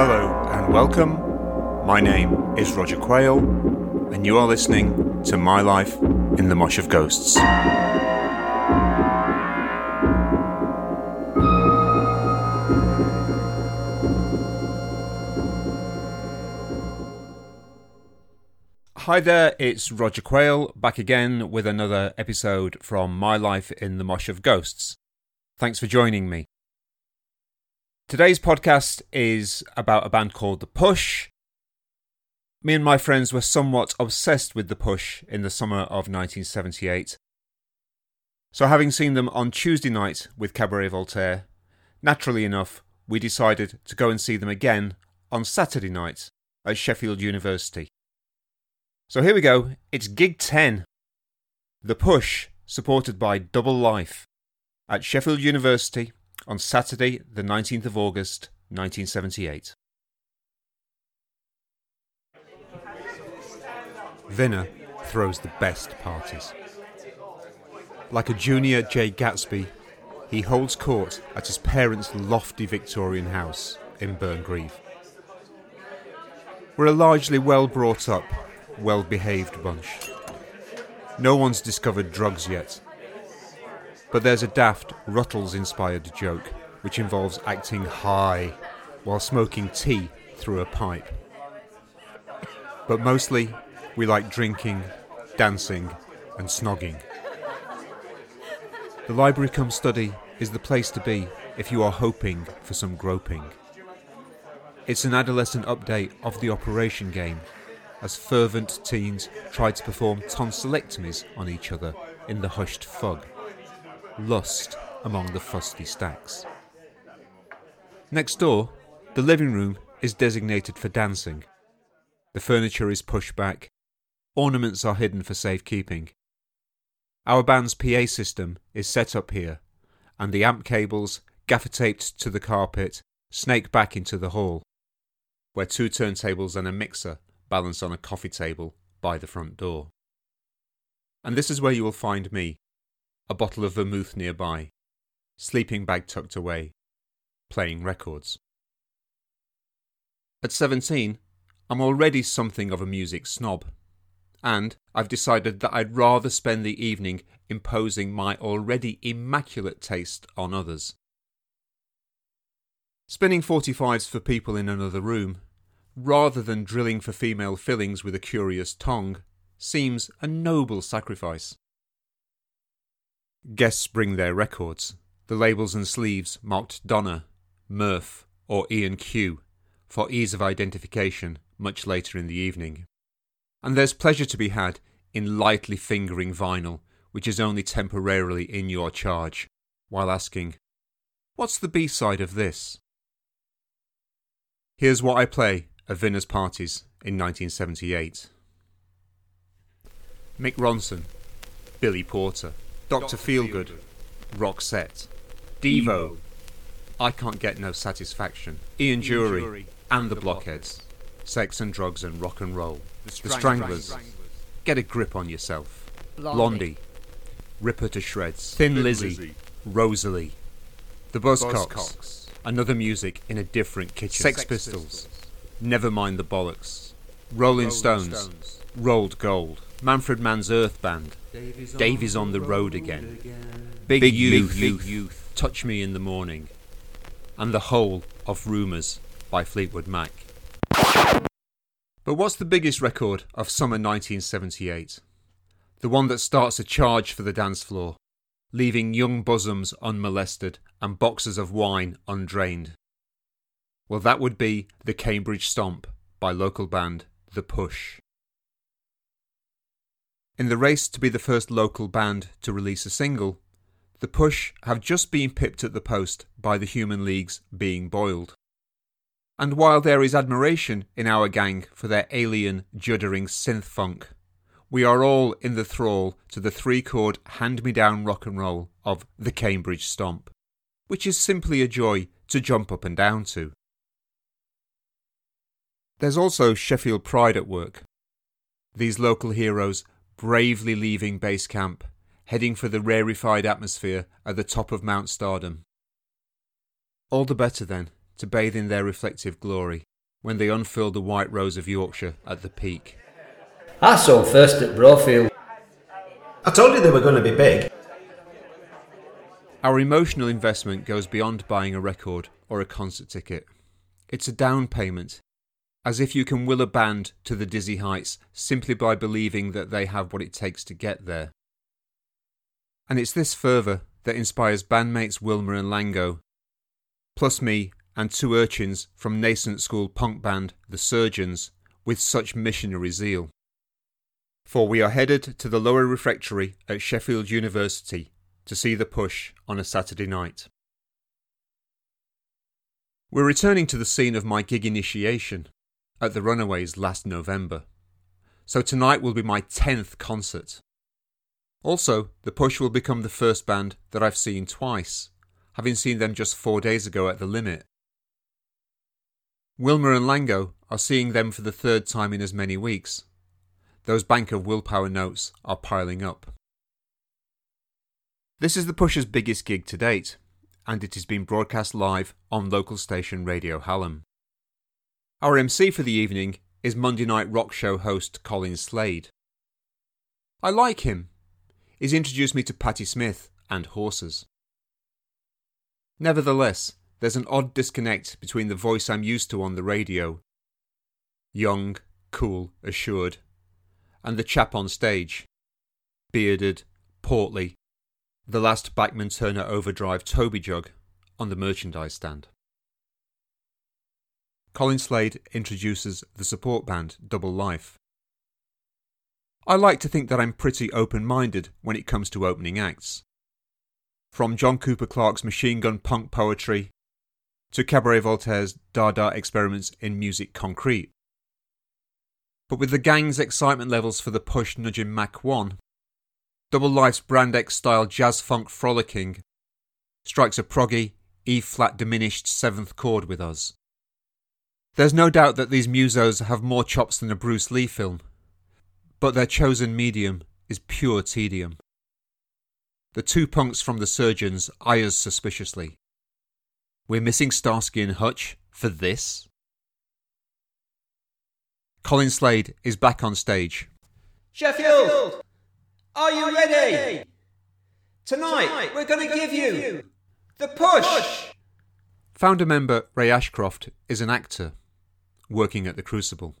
Hello and welcome. My name is Roger Quayle, and you are listening to My Life in the Mosh of Ghosts. Hi there, it's Roger Quayle back again with another episode from My Life in the Mosh of Ghosts. Thanks for joining me. Today's podcast is about a band called The Push. Me and my friends were somewhat obsessed with The Push in the summer of 1978. So, having seen them on Tuesday night with Cabaret Voltaire, naturally enough, we decided to go and see them again on Saturday night at Sheffield University. So here we go. It's Gig 10. The Push, supported by Double Life, at Sheffield University on Saturday, the 19th of August, 1978. Vinner throws the best parties. Like a junior Jay Gatsby, he holds court at his parents' lofty Victorian house in Burngreave. We're a largely well brought up well behaved bunch. No one's discovered drugs yet. But there's a daft Ruttles inspired joke which involves acting high while smoking tea through a pipe. But mostly, we like drinking, dancing, and snogging. The library come study is the place to be if you are hoping for some groping. It's an adolescent update of the Operation game as fervent teens try to perform tonsillectomies on each other in the hushed fug. Lust among the fusty stacks. Next door, the living room is designated for dancing. The furniture is pushed back, ornaments are hidden for safekeeping. Our band's PA system is set up here, and the amp cables, gaffer taped to the carpet, snake back into the hall, where two turntables and a mixer balance on a coffee table by the front door. And this is where you will find me, a bottle of vermouth nearby, sleeping bag tucked away, playing records. At 17, I'm already something of a music snob, and I've decided that I'd rather spend the evening imposing my already immaculate taste on others. Spinning 45s for people in another room rather than drilling for female fillings with a curious tongue, seems a noble sacrifice. Guests bring their records, the labels and sleeves marked Donna, Murph, or Ian Q, for ease of identification much later in the evening. And there's pleasure to be had in lightly fingering vinyl, which is only temporarily in your charge, while asking, What's the B side of this? Here's what I play at Vinner's parties in 1978. Mick Ronson, Billy Porter, Dr. Feelgood, Roxette, Devo, I Can't Get No Satisfaction, Ian Dury, and the Blockheads, Sex and Drugs and Rock and Roll, The Stranglers, Get a Grip on Yourself, Blondie, Rip Her to Shreds, Thin Lizzy, Rosalie, The Buzzcocks, Another Music in a Different Kitchen, Sex Pistols, Never mind the bollocks. Rolling, Rolling Stones, Stones, Rolled Gold, Manfred Mann's Earth Band, Davy's on, on the Road, road again. again, Big, Big youth, youth, youth, Touch Me in the Morning, and the whole of Rumours by Fleetwood Mac. But what's the biggest record of summer 1978? The one that starts a charge for the dance floor, leaving young bosoms unmolested and boxes of wine undrained. Well, that would be The Cambridge Stomp by local band The Push. In the race to be the first local band to release a single, The Push have just been pipped at the post by the Human League's Being Boiled. And while there is admiration in our gang for their alien, juddering synth funk, we are all in the thrall to the three chord hand me down rock and roll of the Cambridge Stomp, which is simply a joy to jump up and down to. There's also Sheffield pride at work. These local heroes bravely leaving base camp, heading for the rarefied atmosphere at the top of Mount Stardom. All the better, then, to bathe in their reflective glory, when they unfurled the white rose of Yorkshire at the peak. I saw first at Brofield. I told you they were going to be big. Our emotional investment goes beyond buying a record or a concert ticket. It's a down payment, as if you can will a band to the dizzy heights simply by believing that they have what it takes to get there. And it's this fervour that inspires bandmates Wilmer and Lango, plus me and two urchins from nascent school punk band The Surgeons, with such missionary zeal. For we are headed to the lower refectory at Sheffield University to see the push on a Saturday night. We're returning to the scene of my gig initiation at the Runaways last November. So tonight will be my 10th concert. Also, the Push will become the first band that I've seen twice, having seen them just four days ago at the Limit. Wilmer and Lango are seeing them for the third time in as many weeks. Those bank of willpower notes are piling up. This is the Push's biggest gig to date, and it is being broadcast live on local station Radio Hallam. Our MC for the evening is Monday Night Rock Show host Colin Slade. I like him. He's introduced me to Patti Smith and horses. Nevertheless, there's an odd disconnect between the voice I'm used to on the radio young, cool, assured and the chap on stage bearded, portly, the last Bachman Turner Overdrive Toby jug on the merchandise stand. Colin Slade introduces the support band Double Life. I like to think that I'm pretty open minded when it comes to opening acts. From John Cooper Clarke's machine gun punk poetry to Cabaret Voltaire's Dada experiments in music concrete. But with the gang's excitement levels for the push nudging Mach 1, Double Life's Brand X style jazz funk frolicking strikes a proggy, E flat diminished seventh chord with us. There's no doubt that these musos have more chops than a Bruce Lee film, but their chosen medium is pure tedium. The two punks from the surgeons eye us suspiciously. We're missing Starsky and Hutch for this? Colin Slade is back on stage. Sheffield, are you ready? Tonight, we're going to give you the push. Founder member Ray Ashcroft is an actor working at the Crucible.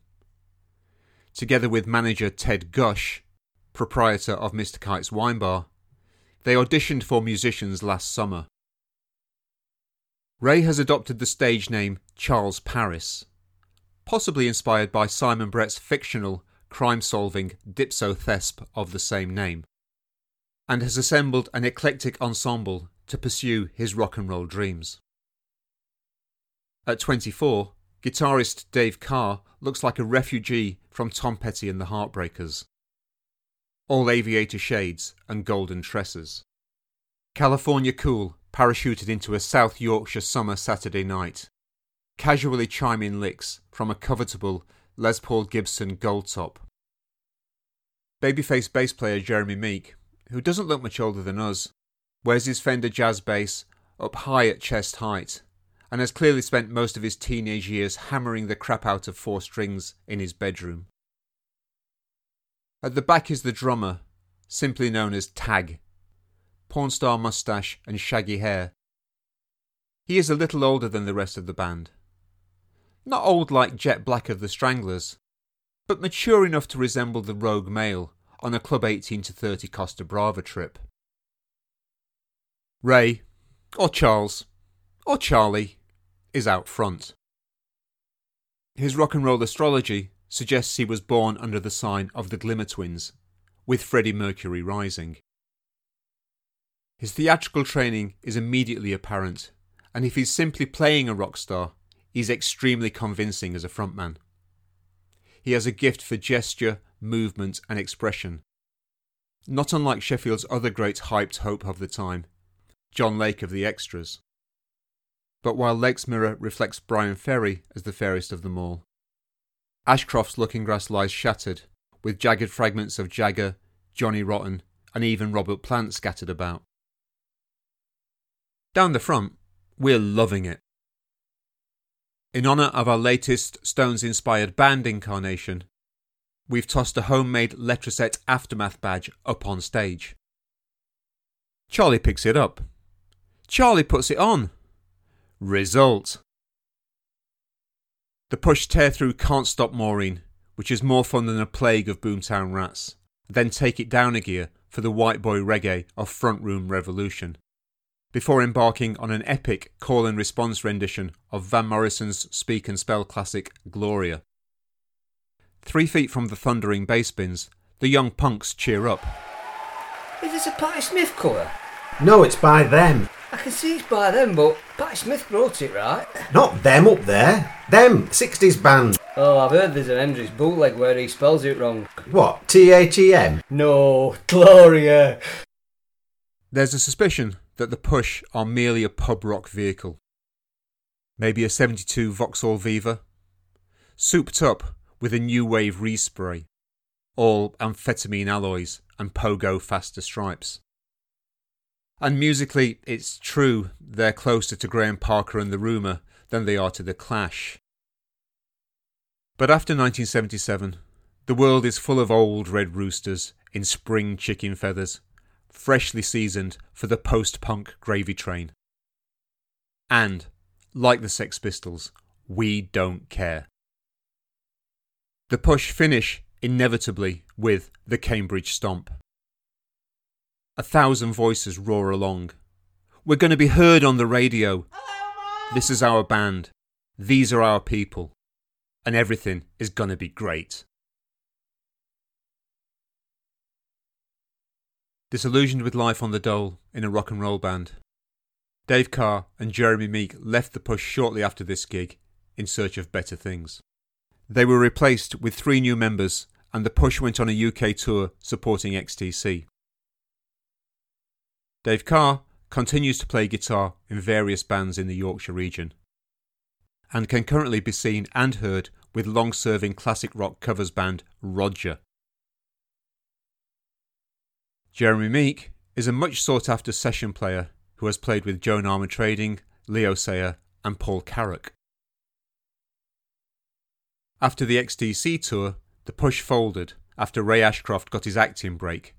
Together with manager Ted Gush, proprietor of Mr. Kite's Wine Bar, they auditioned for musicians last summer. Ray has adopted the stage name Charles Paris, possibly inspired by Simon Brett's fictional crime solving Dipso Thesp of the same name, and has assembled an eclectic ensemble to pursue his rock and roll dreams. At 24, guitarist Dave Carr looks like a refugee from Tom Petty and the Heartbreakers. All aviator shades and golden tresses. California cool parachuted into a South Yorkshire summer Saturday night. Casually chiming licks from a covetable Les Paul Gibson gold top. Babyface bass player Jeremy Meek, who doesn't look much older than us, wears his Fender jazz bass up high at chest height and has clearly spent most of his teenage years hammering the crap out of four strings in his bedroom. At the back is the drummer, simply known as Tag, porn star mustache and shaggy hair. He is a little older than the rest of the band. Not old like Jet Black of the Stranglers, but mature enough to resemble the rogue male on a Club 18 to 30 Costa Brava trip. Ray, or Charles, or Charlie, is out front. His rock and roll astrology suggests he was born under the sign of the Glimmer Twins, with Freddie Mercury rising. His theatrical training is immediately apparent, and if he's simply playing a rock star, he's extremely convincing as a frontman. He has a gift for gesture, movement, and expression. Not unlike Sheffield's other great hyped hope of the time, John Lake of the Extras. But while Lake's mirror reflects Bryan Ferry as the fairest of them all, Ashcroft's looking glass lies shattered, with jagged fragments of Jagger, Johnny Rotten, and even Robert Plant scattered about. Down the front, we're loving it. In honour of our latest Stones inspired band incarnation, we've tossed a homemade Letraset Aftermath badge up on stage. Charlie picks it up. Charlie puts it on. Result. The push tear through Can't Stop Maureen, which is more fun than a plague of Boomtown rats, then take it down a gear for the white boy reggae of Front Room Revolution, before embarking on an epic call and response rendition of Van Morrison's Speak and Spell classic Gloria. Three feet from the thundering bass bins, the young punks cheer up. Is this a Patti Smith cover? No, it's by them. I can see it's by them, but Pat Smith wrote it, right? Not them up there. Them, 60s band. Oh, I've heard there's an Hendrix bootleg where he spells it wrong. What, T H E M? No, Gloria. There's a suspicion that the Push are merely a pub rock vehicle. Maybe a 72 Vauxhall Viva? Souped up with a new wave respray, all amphetamine alloys and pogo faster stripes. And musically, it's true they're closer to Graham Parker and The Rumour than they are to The Clash. But after 1977, the world is full of old red roosters in spring chicken feathers, freshly seasoned for the post punk gravy train. And, like the Sex Pistols, we don't care. The push finish inevitably with the Cambridge Stomp. A thousand voices roar along. We're going to be heard on the radio. This is our band. These are our people. And everything is going to be great. Disillusioned with life on the dole in a rock and roll band, Dave Carr and Jeremy Meek left the push shortly after this gig in search of better things. They were replaced with three new members, and the push went on a UK tour supporting XTC. Dave Carr continues to play guitar in various bands in the Yorkshire region and can currently be seen and heard with long serving classic rock covers band Roger. Jeremy Meek is a much sought after session player who has played with Joan Armatrading, Leo Sayer, and Paul Carrack. After the XTC tour, the push folded after Ray Ashcroft got his acting break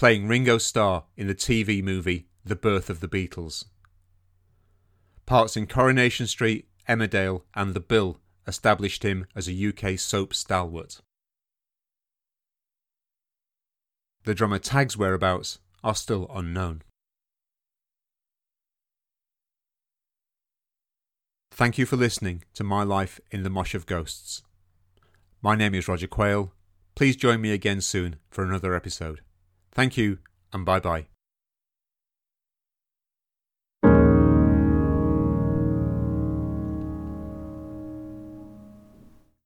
playing Ringo Starr in the TV movie The Birth of the Beatles. Parts in Coronation Street, Emmerdale, and The Bill established him as a UK soap stalwart. The drummer Tag's whereabouts are still unknown. Thank you for listening to My Life in the Mosh of Ghosts. My name is Roger Quayle. Please join me again soon for another episode. Thank you, and bye bye.